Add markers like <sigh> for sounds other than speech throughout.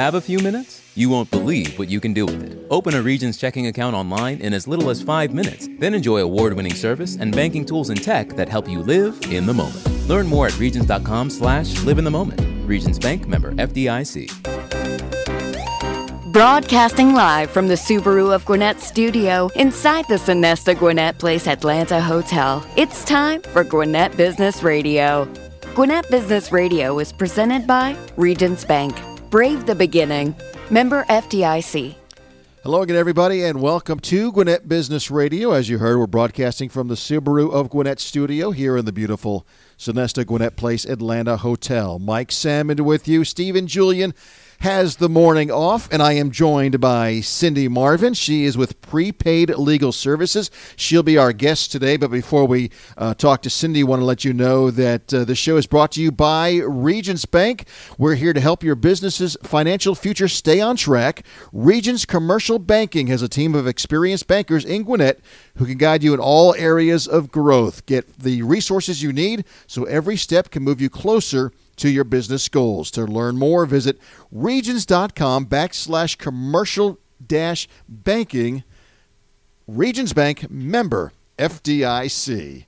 Have a few minutes? You won't believe what you can do with it. Open a Regions checking account online in as little as five minutes, then enjoy award winning service and banking tools and tech that help you live in the moment. Learn more at Regions.com slash live in the moment. Regions Bank member FDIC. Broadcasting live from the Subaru of Gwinnett studio inside the Sonesta Gwinnett Place Atlanta Hotel. It's time for Gwinnett Business Radio. Gwinnett Business Radio is presented by Regions Bank. Brave the beginning. Member FDIC. Hello again, everybody, and welcome to Gwinnett Business Radio. As you heard, we're broadcasting from the Subaru of Gwinnett studio here in the beautiful Sonesta Gwinnett Place Atlanta Hotel. Mike Sammond with you, Stephen Julian has the morning off, and I am joined by Sindy Marvin. She is with Prepaid Legal Services. She'll be our guest today. But before we uh, talk to Sindy, I want to let you know that uh, the show is brought to you by Regions Bank. We're here to help your business's financial future stay on track. Regions Commercial Banking has a team of experienced bankers in Gwinnett who can guide you in all areas of growth. Get the resources you need so every step can move you closer to your business goals. To learn more, visit regions.com backslash commercial dash banking. Regions Bank member FDIC.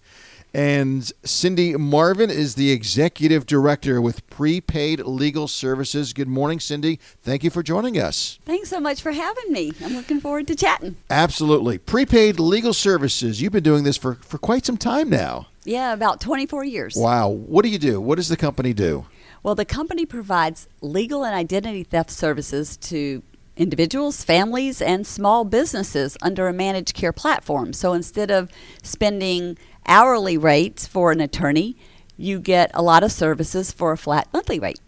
And Sindy Marvin is the executive director with Prepaid Legal Services. Good morning, Sindy. Thank you for joining us. Thanks so much for having me. I'm looking forward to chatting. Absolutely. Prepaid Legal Services. You've been doing this for, for quite some time now. Yeah, about 24 years. Wow. What do you do? What does the company do? Well, the company provides legal and identity theft services to individuals, families, and small businesses under a managed care platform. So instead of spending hourly rates for an attorney, you get a lot of services for a flat monthly rate.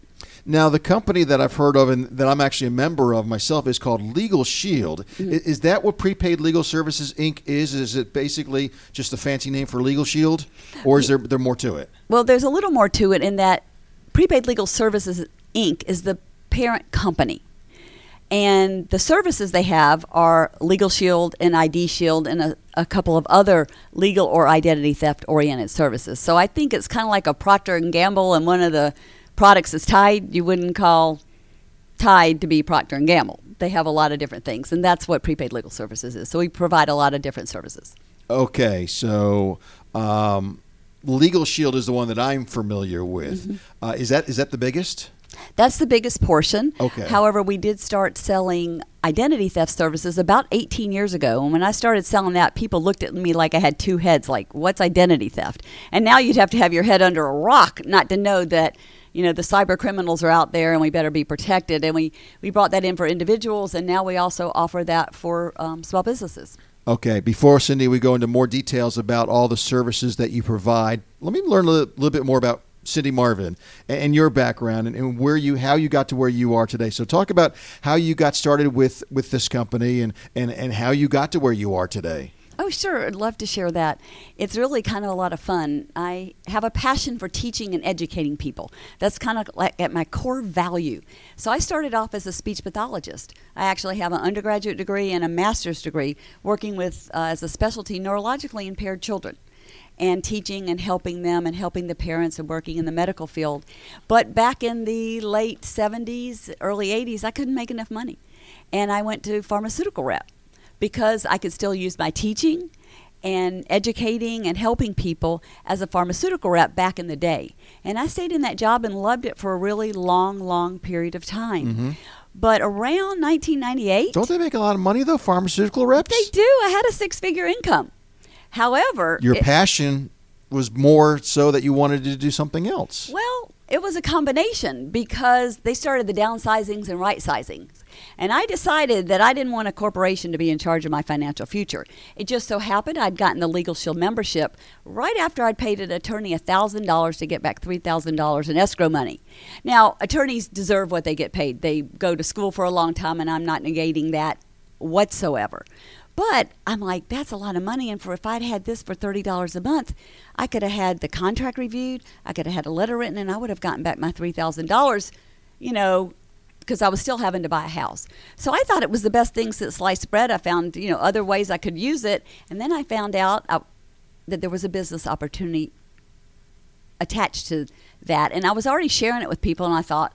Now, the company that I've heard of and that I'm actually a member of myself is called Legal Shield. Mm-hmm. Is that what Prepaid Legal Services Inc. is? Is it basically just a fancy name for Legal Shield, or is there there more to it? Well, there's a little more to it in that Prepaid Legal Services Inc. is the parent company. And the services they have are Legal Shield and ID Shield and a, a couple of other legal or identity theft oriented services. So I think it's kind of like a Procter and Gamble, and one of the products is Tide. You wouldn't call Tide to be Procter and Gamble. They have a lot of different things, and that's what prepaid legal services is. So we provide a lot of different services. Okay, so um, Legal Shield is the one that I'm familiar with. Mm-hmm. Uh, is that is that the biggest? That's the biggest portion. Okay. However, we did start selling identity theft services about 18 years ago. And when I started selling that, people looked at me like I had two heads, like, what's identity theft? And now you'd have to have your head under a rock not to know that you know the cyber criminals are out there and we better be protected and we we brought that in for individuals and now we also offer that for um, small businesses okay before sindy we go into more details about all the services that you provide let me learn a little, little bit more about Sindy Marvin and your background and, and, where you how you got to where you are today. So talk about how you got started with with this company and and and how you got to where you are today. Oh, sure. I'd love to share that. It's really kind of a lot of fun. I have a passion for teaching and educating people. That's kind of like at my core value. So I started off as a speech pathologist. I actually have an undergraduate degree and a master's degree working with uh, as a specialty neurologically impaired children and teaching and helping them and helping the parents and working in the medical field. But back in the late 70s, early 80s, I couldn't make enough money. And I went to pharmaceutical rep because I could still use my teaching and educating and helping people as a pharmaceutical rep back in the day. And I stayed in that job and loved it for a really long, long period of time. Mm-hmm. But around 1998. Don't they make a lot of money, though, pharmaceutical reps? They do. I had a six figure income. However, your it, passion was more so that you wanted to do something else. Well, it was a combination because they started the downsizings and right sizings. And I decided that I didn't want a corporation to be in charge of my financial future. It just so happened I'd gotten the Legal Shield membership right after I'd paid an attorney $1,000 to get back $3,000 in escrow money. Now, attorneys deserve what they get paid. They go to school for a long time, and I'm not negating that whatsoever. But I'm like, that's a lot of money. And for if I'd had this for thirty dollars a month, I could have had the contract reviewed, I could have had a letter written, and I would have gotten back my three thousand dollars, you know, because I was still having to buy a house. So I thought it was the best thing since sliced bread. I found, you know, other ways I could use it, and then I found out I, uh, that there was a business opportunity attached to that, and I was already sharing it with people, and I thought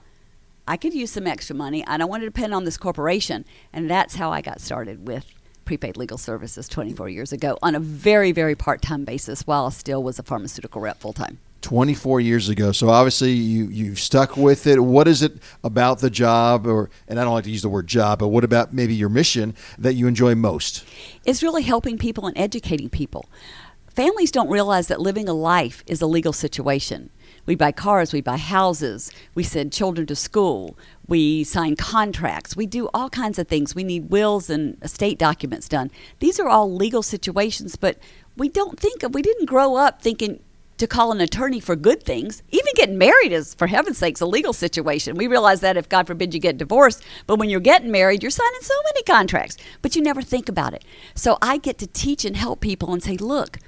I could use some extra money. I don't want to depend on this corporation. And that's how I got started with prepaid legal services 24 years ago on a very, very part time basis while I still was a pharmaceutical rep full time. 24 years ago. So obviously you you've stuck with it. What is it about the job or and I don't like to use the word job, but what about maybe your mission that you enjoy most? It's really helping people and educating people. Families don't realize that living a life is a legal situation. We buy cars, we buy houses, we send children to school, we sign contracts, we do all kinds of things. We need wills and estate documents done. These are all legal situations, but we don't think of, we didn't grow up thinking to call an attorney for good things. Even getting married is, for heaven's sakes, a legal situation. We realize that if, God forbid, you get divorced, but when you're getting married, you're signing so many contracts, but you never think about it. So I get to teach and help people and say, look,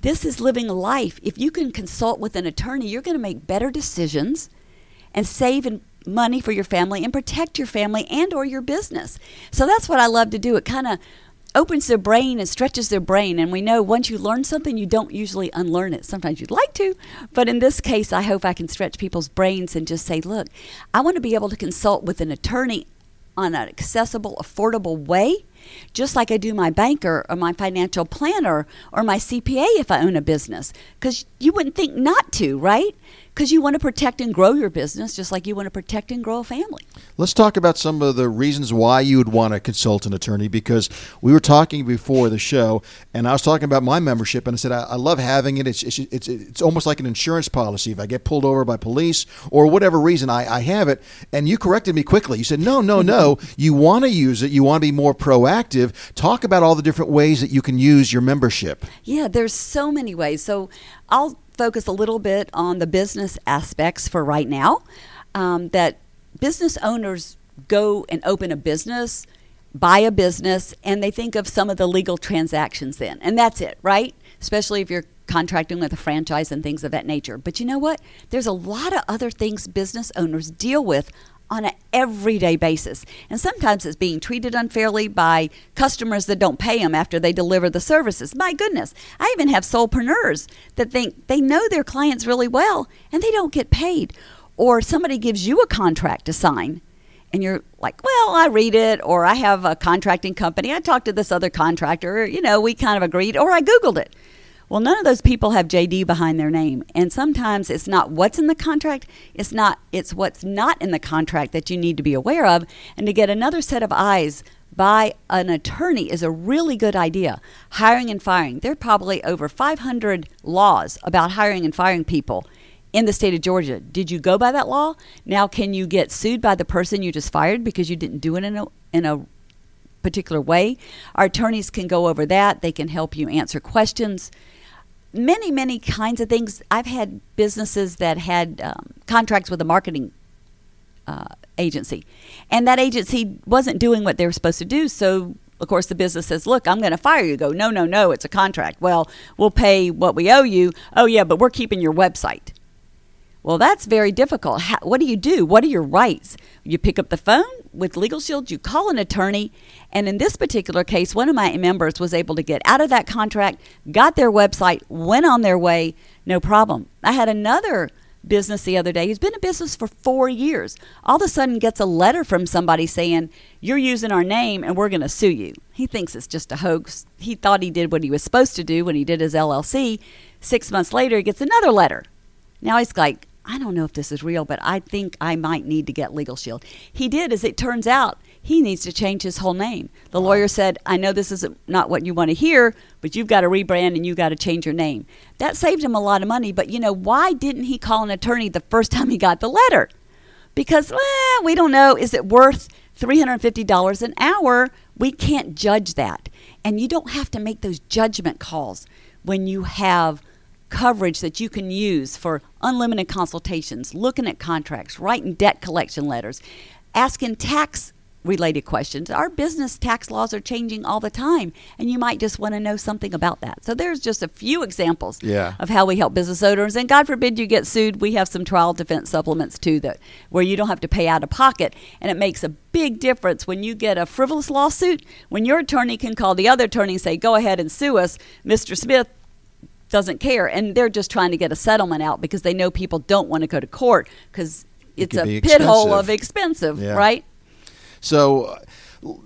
this is living life. If you can consult with an attorney, you're going to make better decisions and save money for your family and protect your family and or your business. So that's what I love to do. It kind of opens their brain and stretches their brain. And we know once you learn something, you don't usually unlearn it. Sometimes you'd like to, but in this case, I hope I can stretch people's brains and just say, look, I want to be able to consult with an attorney on an accessible, affordable way, just like I do my banker or my financial planner or my CPA if I own a business. Because you wouldn't think not to, right? Because you want to protect and grow your business just like you want to protect and grow a family. Let's talk about some of the reasons why you would want to consult an attorney because we were talking before the show and I was talking about my membership and I said I, I love having it. It's, it's, it's, it's, almost like an insurance policy. If I get pulled over by police or whatever reason, I, I have it. And you corrected me quickly. You said, no, no, no. <laughs> you want to use it. You want to be more proactive. Talk about all the different ways that you can use your membership. Yeah, there's so many ways. So I'll focus a little bit on the business aspects for right now. Um, that business owners go and open a business, buy a business, and they think of some of the legal transactions then. And that's it, right? Especially if you're contracting with a franchise and things of that nature. But you know what? There's a lot of other things business owners deal with on an everyday basis. And sometimes it's being treated unfairly by customers that don't pay them after they deliver the services. My goodness, I even have solopreneurs that think they know their clients really well and they don't get paid. Or somebody gives you a contract to sign and you're like, well, I read it, or I have a contracting company. I talked to this other contractor, you know, we kind of agreed, or I Googled it. Well, none of those people have JD behind their name. And sometimes it's not what's in the contract, it's not it's what's not in the contract that you need to be aware of and to get another set of eyes by an attorney is a really good idea. Hiring and firing. There are probably over 500 laws about hiring and firing people in the state of Georgia. Did you go by that law? Now can you get sued by the person you just fired because you didn't do it in a in a particular way? Our attorneys can go over that. They can help you answer questions many, many kinds of things. I've had businesses that had um, contracts with a marketing uh, agency, and that agency wasn't doing what they were supposed to do. So, of course, the business says, "Look, I'm going to fire you." Go, no, no, no, it's a contract. Well, we'll pay what we owe you. Oh, yeah, but we're keeping your website. Well, that's very difficult. How, what do you do? What are your rights? You pick up the phone with Legal Shield, you call an attorney, and in this particular case, one of my members was able to get out of that contract, got their website, went on their way, no problem. I had another business the other day. He's been in business for four years. All of a sudden gets a letter from somebody saying, You're using our name and we're going to sue you. He thinks it's just a hoax. He thought he did what he was supposed to do when he did his LLC. Six months later, he gets another letter. Now he's like, I don't know if this is real, but I think I might need to get Legal Shield. He did, as it turns out, he needs to change his whole name. The lawyer said, I know this is not what you want to hear, but you've got to rebrand and you've got to change your name. That saved him a lot of money, but you know, why didn't he call an attorney the first time he got the letter? Because, well, we don't know. Is it worth $350 an hour? We can't judge that. And you don't have to make those judgment calls when you have coverage that you can use for unlimited consultations, looking at contracts, writing debt collection letters, asking tax related questions. Our business tax laws are changing all the time, and you might just want to know something about that. So there's just a few examples yeah. of how we help business owners. And God forbid you get sued, we have some trial defense supplements too that where you don't have to pay out of pocket, and it makes a big difference when you get a frivolous lawsuit. When your attorney can call the other attorney and say, "Go ahead and sue us, Mr. Smith doesn't care and they're just trying to get a settlement out because they know people don't want to go to court because it's can a be pit hole of expensive, Yeah. right? So uh,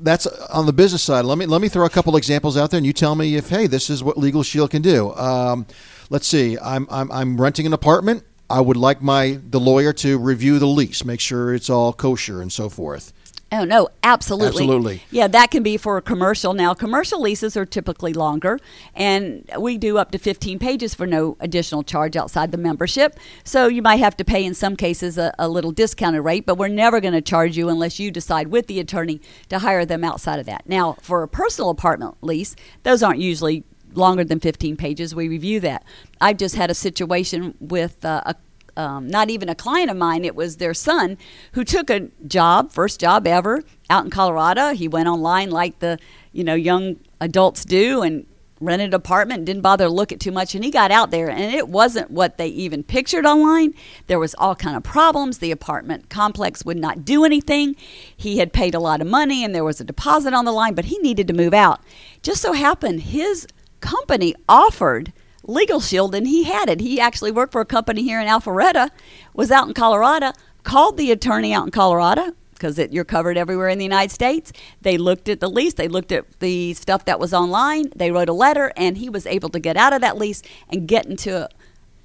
that's on the business side. Let me let me throw a couple examples out there, and you tell me if hey, this is what Legal Shield can do. Um, let's see. I'm, I'm I'm renting an apartment. I would like my the lawyer to review the lease, make sure it's all kosher and so forth. Oh no, absolutely. Absolutely. Yeah, that can be for a commercial. Now, commercial leases are typically longer, and we do up to 15 pages for no additional charge outside the membership. So you might have to pay in some cases a, a little discounted rate, but we're never going to charge you unless you decide with the attorney to hire them outside of that. Now, for a personal apartment lease, those aren't usually longer than 15 pages. We review that. I've just had a situation with uh, a um, not even a client of mine, it was their son who took a job, first job ever, out in Colorado. He went online like the you know young adults do and rented an apartment, didn't bother to look at too much, and he got out there and it wasn't what they even pictured online. There was all kind of problems. The apartment complex would not do anything. He had paid a lot of money and there was a deposit on the line, but he needed to move out. Just so happened his company offered Legal Shield, and he had it. He actually worked for a company here in Alpharetta, was out in Colorado, called the attorney out in Colorado because you're covered everywhere in the United States. They looked at the lease, they looked at the stuff that was online, they wrote a letter, and he was able to get out of that lease and get into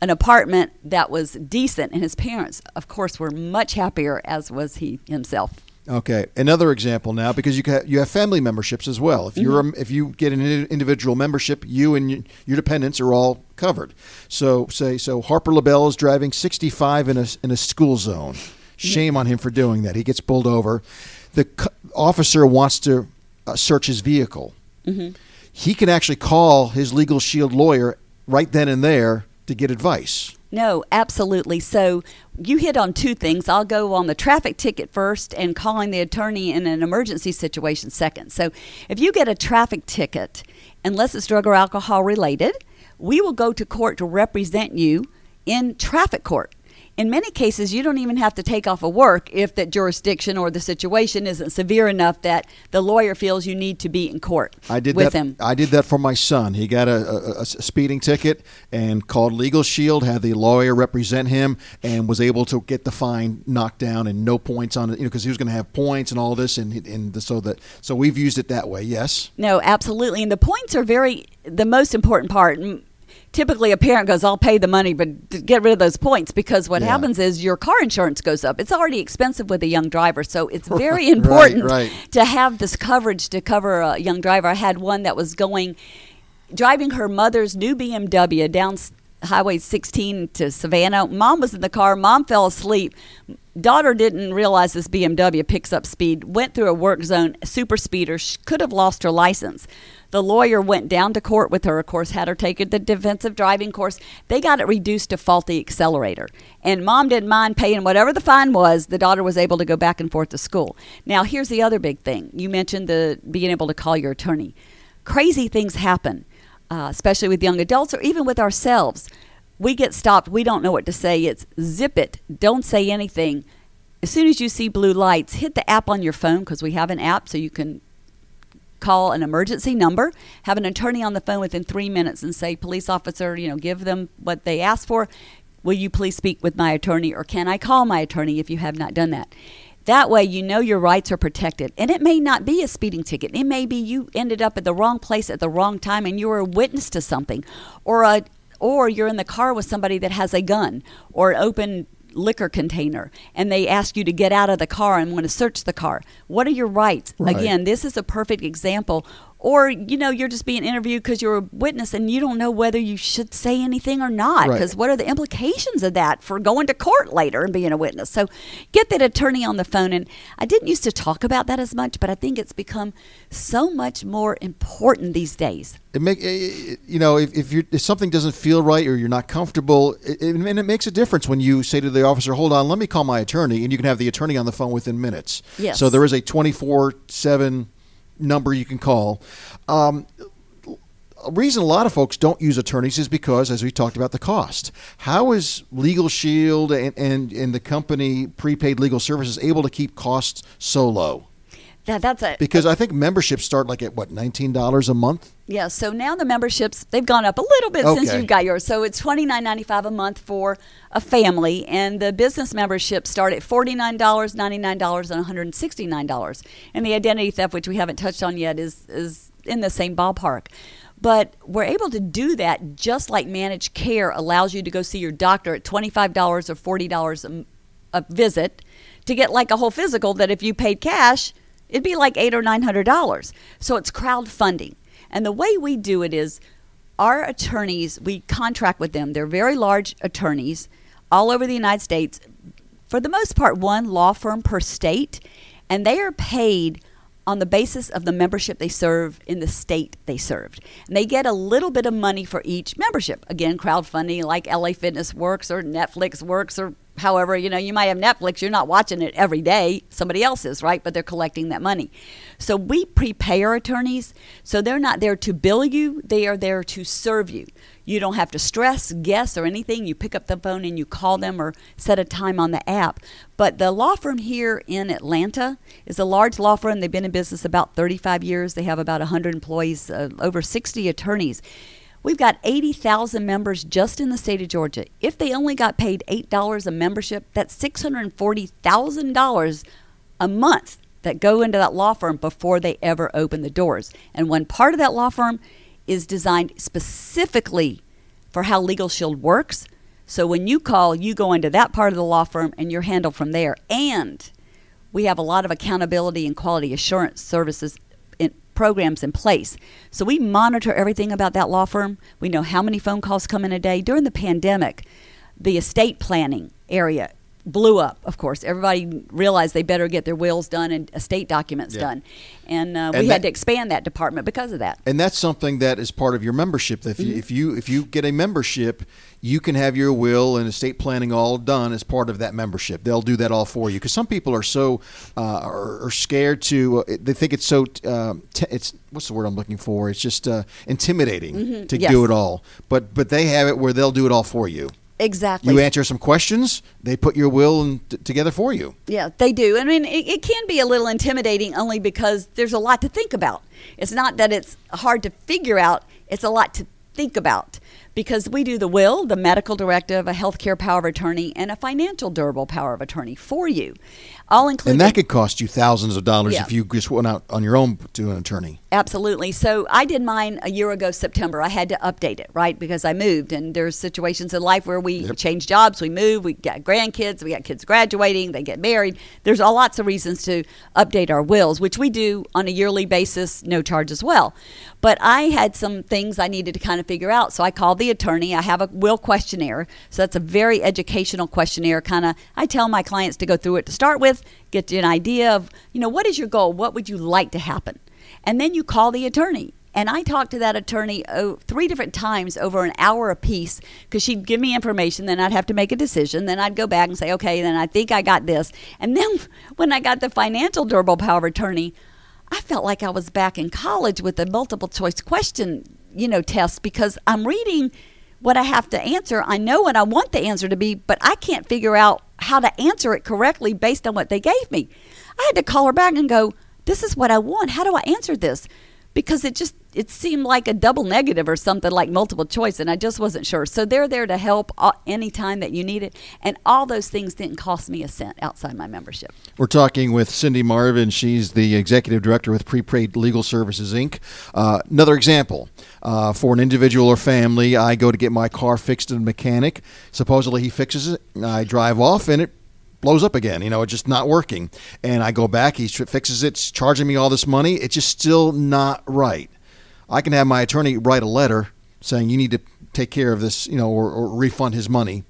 an apartment that was decent. And his parents, of course, were much happier, as was he himself. Okay, another example now because you you have family memberships as well. If you're a, mm-hmm. if you get an individual membership, you and your dependents are all covered. So say so Harper LaBelle is driving 65 in a in a school zone. Mm-hmm. Shame on him for doing that. He gets pulled over. The c- officer wants to uh, search his vehicle. Mm-hmm. He can actually call his legal shield lawyer right then and there to get advice. No, absolutely. So you hit on two things. I'll go on the traffic ticket first and calling the attorney in an emergency situation second. So if you get a traffic ticket, unless it's drug or alcohol related, we will go to court to represent you in traffic court. In many cases, you don't even have to take off of work if that jurisdiction or the situation isn't severe enough that the lawyer feels you need to be in court I did with that. him. I did that for my son. He got a, a, a speeding ticket and called Legal Shield, had the lawyer represent him, and was able to get the fine knocked down and no points on it. You know, because he was going to have points and all this, and and the, so that so we've used it that way. Yes. No, absolutely. And the points are very the most important part. Typically, a parent goes, "I'll pay the money, but get rid of those points." Because what Yeah. happens is your car insurance goes up. It's already expensive with a young driver, so it's <laughs> very important right. to have this coverage to cover a young driver. I had one that was going, driving her mother's new BMW down Highway 16 to Savannah. Mom was in the car. Mom fell asleep. Daughter didn't realize this BMW picks up speed. Went through a work zone. Super speeder. She could have lost her license. The lawyer went down to court with her, of course, had her take the defensive driving course. They got it reduced to faulty accelerator. And mom didn't mind paying whatever the fine was. The daughter was able to go back and forth to school. Now, here's the other big thing. You mentioned the being able to call your attorney. Crazy things happen, uh, especially with young adults or even with ourselves. We get stopped. We don't know what to say. It's zip it. Don't say anything. As soon as you see blue lights, hit the app on your phone because we have an app so you can call an emergency number, have an attorney on the phone within three minutes and say, police officer, you know, give them what they asked for. Will you please speak with my attorney or can I call my attorney if you have not done that? That way, you know your rights are protected. And it may not be a speeding ticket. It may be you ended up at the wrong place at the wrong time and you were a witness to something. Or, a, or you're in the car with somebody that has a gun or an open liquor container and they ask you to get out of the car and want to search the car. What are your rights? Right. Again, this is a perfect example. Or, you know, you're just being interviewed because you're a witness and you don't know whether you should say anything or not. Right. Because what are the implications of that for going to court later and being a witness? So get that attorney on the phone. And I didn't used to talk about that as much, but I think it's become so much more important these days. It make you know if, if you if something doesn't feel right or you're not comfortable, it, it, and it makes a difference when you say to the officer, "Hold on, let me call my attorney," and you can have the attorney on the phone within minutes. Yes. So there is a 24 seven number you can call. Um, a reason a lot of folks don't use attorneys is because, as we talked about, the cost. How is Legal Shield and, and, and the company prepaid legal services able to keep costs so low? That, that's it. Because I think memberships start like at what nineteen dollars a month. Yeah, so now the memberships they've gone up a little bit since you've got yours. So it's twenty nine ninety five a month for a family, and the business memberships start at forty nine dollars, ninety nine dollars, and one hundred and sixty nine dollars. And the identity theft, which we haven't touched on yet, is is in the same ballpark. But we're able to do that just like managed care allows you to go see your doctor at twenty five dollars or forty dollars a visit to get like a whole physical that if you paid cash it'd be like eight or nine hundred dollars so it's crowdfunding and the way we do it is our attorneys we contract with them they're very large attorneys all over the united states for the most part one law firm per state and they are paid on the basis of the membership they serve in the state they served. And they get a little bit of money for each membership. Again, crowdfunding like LA Fitness works or Netflix works or however, you know, you might have Netflix, you're not watching it every day, somebody else is, right? But they're collecting that money. So we prepare attorneys, so they're not there to bill you, they are there to serve you. You don't have to stress, guess, or anything. You pick up the phone and you call them or set a time on the app. But the law firm here in Atlanta is a large law firm. They've been in business about 35 years. They have about 100 employees, uh, over 60 attorneys. We've got 80,000 members just in the state of Georgia. If they only got paid $8 a membership, that's $640,000 a month that go into that law firm before they ever open the doors. And one part of that law firm is designed specifically for how Legal Shield works. So when you call, you go into that part of the law firm and you're handled from there. And we have a lot of accountability and quality assurance services programs in place. So we monitor everything about that law firm. We know how many phone calls come in a day. During the pandemic, the estate planning area blew up, of course. Everybody realized they better get their wills done and estate documents Yeah. done. And, uh, we And had to expand that department because of that. And that's something that is part of your membership. If Mm-hmm. you, if you if you get a membership, you can have your will and estate planning all done as part of that membership. They'll do that all for you because some people are so uh, are, are scared to. Uh, they think it's so. Uh, t- it's what's the word I'm looking for? It's just uh, intimidating to Mm-hmm. Yes. do it all. But but they have it where they'll do it all for you. Exactly. You answer some questions, they put your will t- together for you. Yeah, they do. I mean, it, it can be a little intimidating only because there's a lot to think about. It's not that it's hard to figure out, it's a lot to think about because we do the will, the medical directive, a healthcare power of attorney, and a financial durable power of attorney for you. All included. And that could cost you thousands of dollars Yeah. if you just went out on your own to an attorney. Absolutely. So I did mine a year ago, September. I had to update it, right? Because I moved, and there's situations in life where we change jobs, we move, we got grandkids, we got kids graduating, they get married. There's all lots of reasons to update our wills, which we do on a yearly basis, no charge as well. But I had some things I needed to kind of figure out, so I called the attorney. I have a will questionnaire, so that's a very educational questionnaire. Kind of, I tell my clients to go through it to start with, get you an idea of, you know, what is your goal? What would you like to happen? and then you call the attorney. And I talked to that attorney oh, three different times over an hour apiece because she'd give me information, then I'd have to make a decision. Then I'd go back and say, okay, then I think I got this. And then <laughs> when I got the financial durable power of attorney, I felt like I was back in college with a multiple choice question, you know, test because I'm reading what I have to answer. I know what I want the answer to be, but I can't figure out how to answer it correctly based on what they gave me. I had to call her back and go, this is what I want. How do I answer this? Because it just it seemed like a double negative or something like multiple choice, and I just wasn't sure. So they're there to help any time that you need it, and all those things didn't cost me a cent outside my membership. We're talking with Sindy Marvin. She's the executive director with Prepaid Legal Services Inc. Uh, another example uh, for an individual or family, I go to get my car fixed at a mechanic. Supposedly he fixes it. I drive off and it blows up again. You know, it's just not working. And I go back, he fixes it, it's charging me all this money. It's just still not right. I can have my attorney write a letter saying you need to take care of this, you know, or, or refund his money.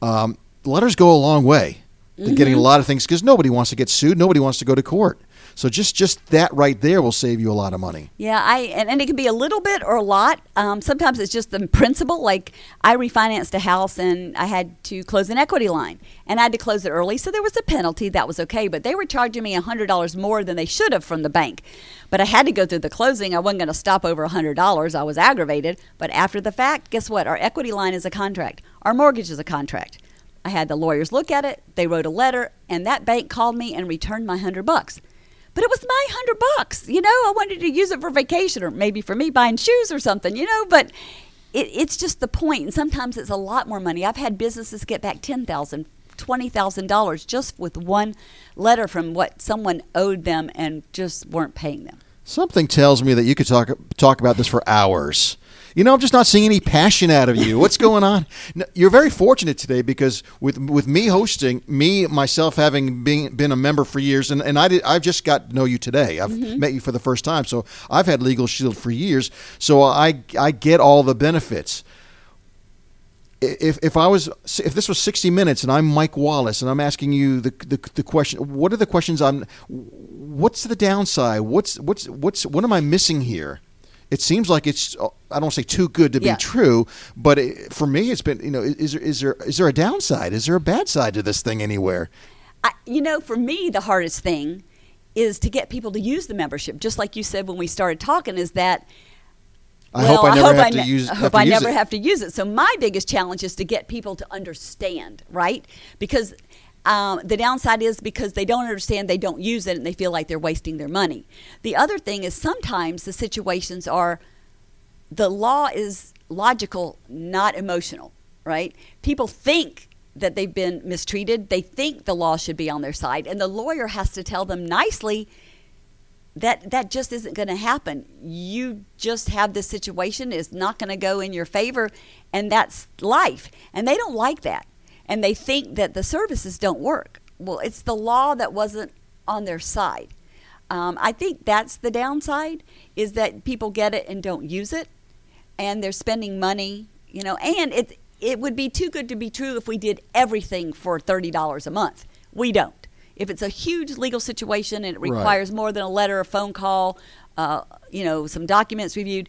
Um, letters go a long way to getting a lot of things because nobody wants to get sued. Nobody wants to go to court. So just just that right there will save you a lot of money. Yeah, I and, and it can be a little bit or a lot. Um, sometimes it's just the principle. Like I refinanced a house and I had to close an equity line, and I had to close it early, so there was a penalty. That was okay, but they were charging me hundred dollars more than they should have from the bank. But I had to go through the closing. I wasn't going to stop over hundred dollars. I was aggravated. But after the fact, guess what? Our equity line is a contract. Our mortgage is a contract. I had the lawyers look at it. They wrote a letter, and that bank called me and returned my hundred bucks. But it was my hundred bucks. You know, I wanted to use it for vacation or maybe for me buying shoes or something. You know, but it, it's just the point, and sometimes it's a lot more money. I've had businesses get back ten thousand, twenty thousand dollars just with one letter from what someone owed them and just weren't paying them. Something tells me that you could talk talk about this for hours. You know, I'm just not seeing any passion out of you. What's going on? <laughs> No, You're very fortunate today because with with me hosting, me myself having been been a member for years, and, and I did, I've just got to know you today. I've mm-hmm. met you for the first time, so I've had Legal Shield for years, so I I get all the benefits. If, if I was if this was 60 minutes and I'm Mike Wallace and I'm asking you the, the, the question what are the questions I'm what's the downside what's what's what's what am I missing here it seems like it's I don't say too good to Yeah. be true but it, for me it's been you know is there is there is there a downside is there a bad side to this thing anywhere I, you know, for me, the hardest thing is to get people to use the membership. Just like you said when we started talking, is that I well, hope I never have to ne- use I hope I never it. have to use it. So my biggest challenge is to get people to understand, right? Because um, the downside is because they don't understand, they don't use it, and they feel like they're wasting their money. The other thing is sometimes the situations are the law is logical, not emotional, right? People think that they've been mistreated. They think the law should be on their side, and the lawyer has to tell them nicely that that just isn't going to happen. You just have this situation is not going to go in your favor, and that's life. And they don't like that, and they think that the services don't work. Well, it's the law that wasn't on their side. Um, I think that's the downside is that people get it and don't use it, and they're spending money, you know, and it it would be too good to be true if we did everything for thirty dollars a month. We don't. If it's a huge legal situation and it Right. requires more than a letter, a phone call, uh, you know, some documents reviewed,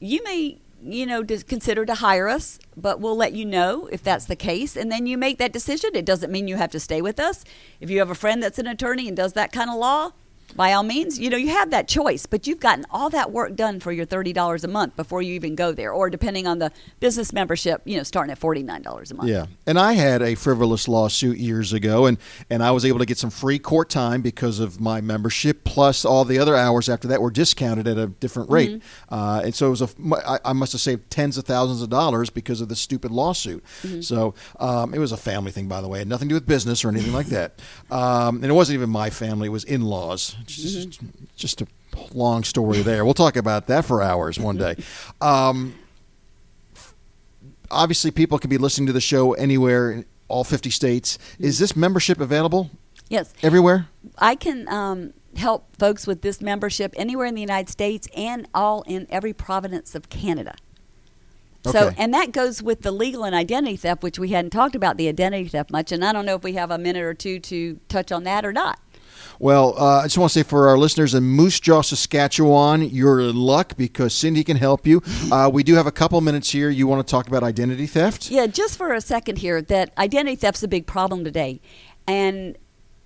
you may you know consider to hire us but we'll let you know if that's the case and then you make that decision it doesn't mean you have to stay with us if you have a friend that's an attorney and does that kind of law by all means you know you have that choice but you've gotten all that work done for your $30 a month before you even go there or depending on the business membership you know starting at $49 a month Yeah, and I had a frivolous lawsuit years ago, and and I was able to get some free court time because of my membership. Plus, all the other hours after that were discounted at a different rate, uh, and so it was a. I, I must have saved tens of thousands of dollars because of this stupid lawsuit. So um, it was a family thing, by the way, it had nothing to do with business or anything like that. Um, and it wasn't even my family; it was Just, just a long story there. We'll talk about that for hours one day. <laughs> Um, obviously people can be listening to the show anywhere in all 50 states is this membership available yes everywhere I can um, help folks with this membership anywhere in the United States and all in every province of Canada. Okay. So, and that goes with the legal and identity theft, which we hadn't talked about the identity theft much. And I don't know if we have a minute or two to touch on that or not. Well uh, i just want to say for our listeners in moose jaw saskatchewan you're in luck because sindy can help you uh, we do have a couple minutes here you want to talk about identity theft Yeah, just for a second here, that identity theft's a big problem today. And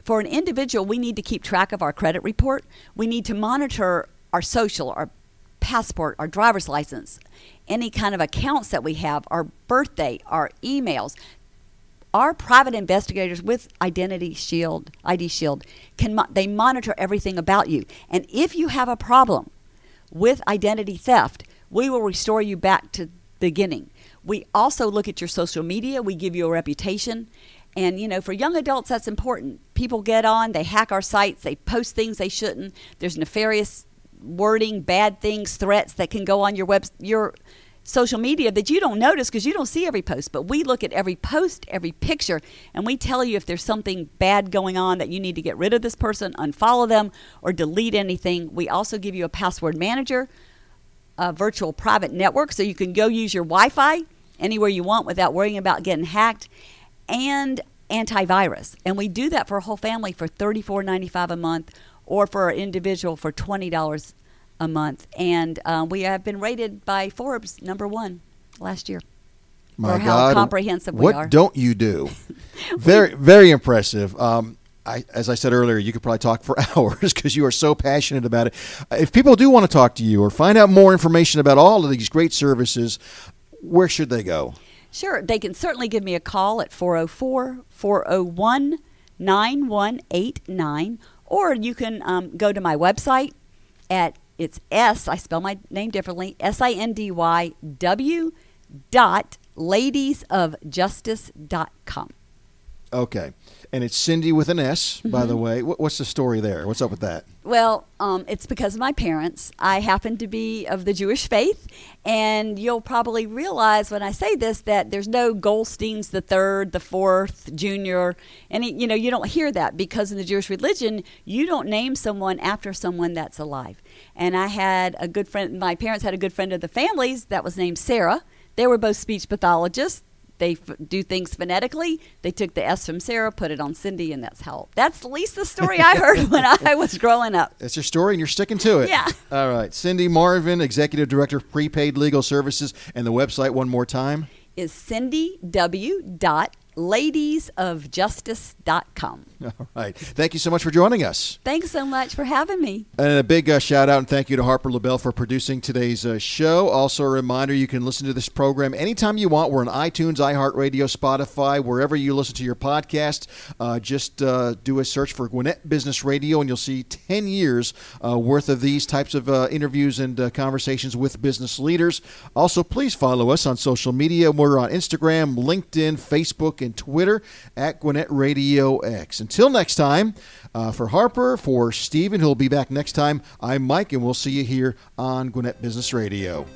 for an individual, we need to keep track of our credit report. We need to monitor our social, our passport, our driver's license, any kind of accounts that we have, our birthday, our emails. Our private investigators with Identity Shield, ID Shield, can mo- they monitor everything about you. And if you have a problem, with identity theft, we will restore you back to the beginning. We also look at your social media, we give you a reputation. And you know, for young adults that's important. People get on, they hack our sites, they post things they shouldn't. There's nefarious wording, bad things, threats that can go on your web your social media that you don't notice because you don't see every post. But we look at every post, every picture, and we tell you if there's something bad going on that you need to get rid of this person, unfollow them, or delete anything. We also give you a password manager, a virtual private network, so you can go use your Wi Fi anywhere you want without worrying about getting hacked, and antivirus. And we do that for a whole family for $34.95 a month or for an individual for $20 a month. And uh, we have been rated by Forbes number one last year. my for how god comprehensive we what are. don't you do <laughs> <laughs> very very impressive um, I, as I said earlier, you could probably talk for <laughs> hours because you are so passionate about it. If people do want to talk to you or find out more information about all of these great services, where should they go? Sure, they can certainly give me a call at 404 401 9189 or you can um, go to my website at it's S. I spell my name differently. S I N D Y W dot ladiesofjustice.com. Okay. And it's Sindy with an S, by the way. What, what's the story there? What's up with that? Well, um, it's because of my parents. I happen to be of the Jewish faith, and you'll probably realize when I say this that there's no Goldsteins the third, the fourth, junior, and you know you don't hear that because in the Jewish religion you don't name someone after someone that's alive. And I had a good friend. My parents had a good friend of the family's that was named Sarah. They were both speech pathologists they f- do things phonetically. They took the S from Sarah, put it on Cindy, and that's how. That's at least the story I heard when <laughs> I was growing up. That's your story, and you're sticking to it. Yeah. All right. Sindy Marvin, Executive Director of Prepaid Legal Services, and the website one more time is Sindy dot ladiesofjustice.com. <laughs> All right. Thank you so much for joining us. Thanks so much for having me. And a big uh, shout out and thank you to Harper LaBelle for producing today's uh, show. Also, a reminder you can listen to this program anytime you want. We're on iTunes, iHeartRadio, Spotify, wherever you listen to your podcast. Uh, just uh, do a search for Gwinnett Business Radio and you'll see 10 years uh, worth of these types of uh, interviews and conversations with business leaders. Also, please follow us on social media. We're on Instagram, LinkedIn, Facebook, and Twitter at Gwinnett Radio X. Until next time, uh, for Harper, for Stephen, who'll be back next time, I'm Mike, and we'll see you here on Gwinnett Business Radio.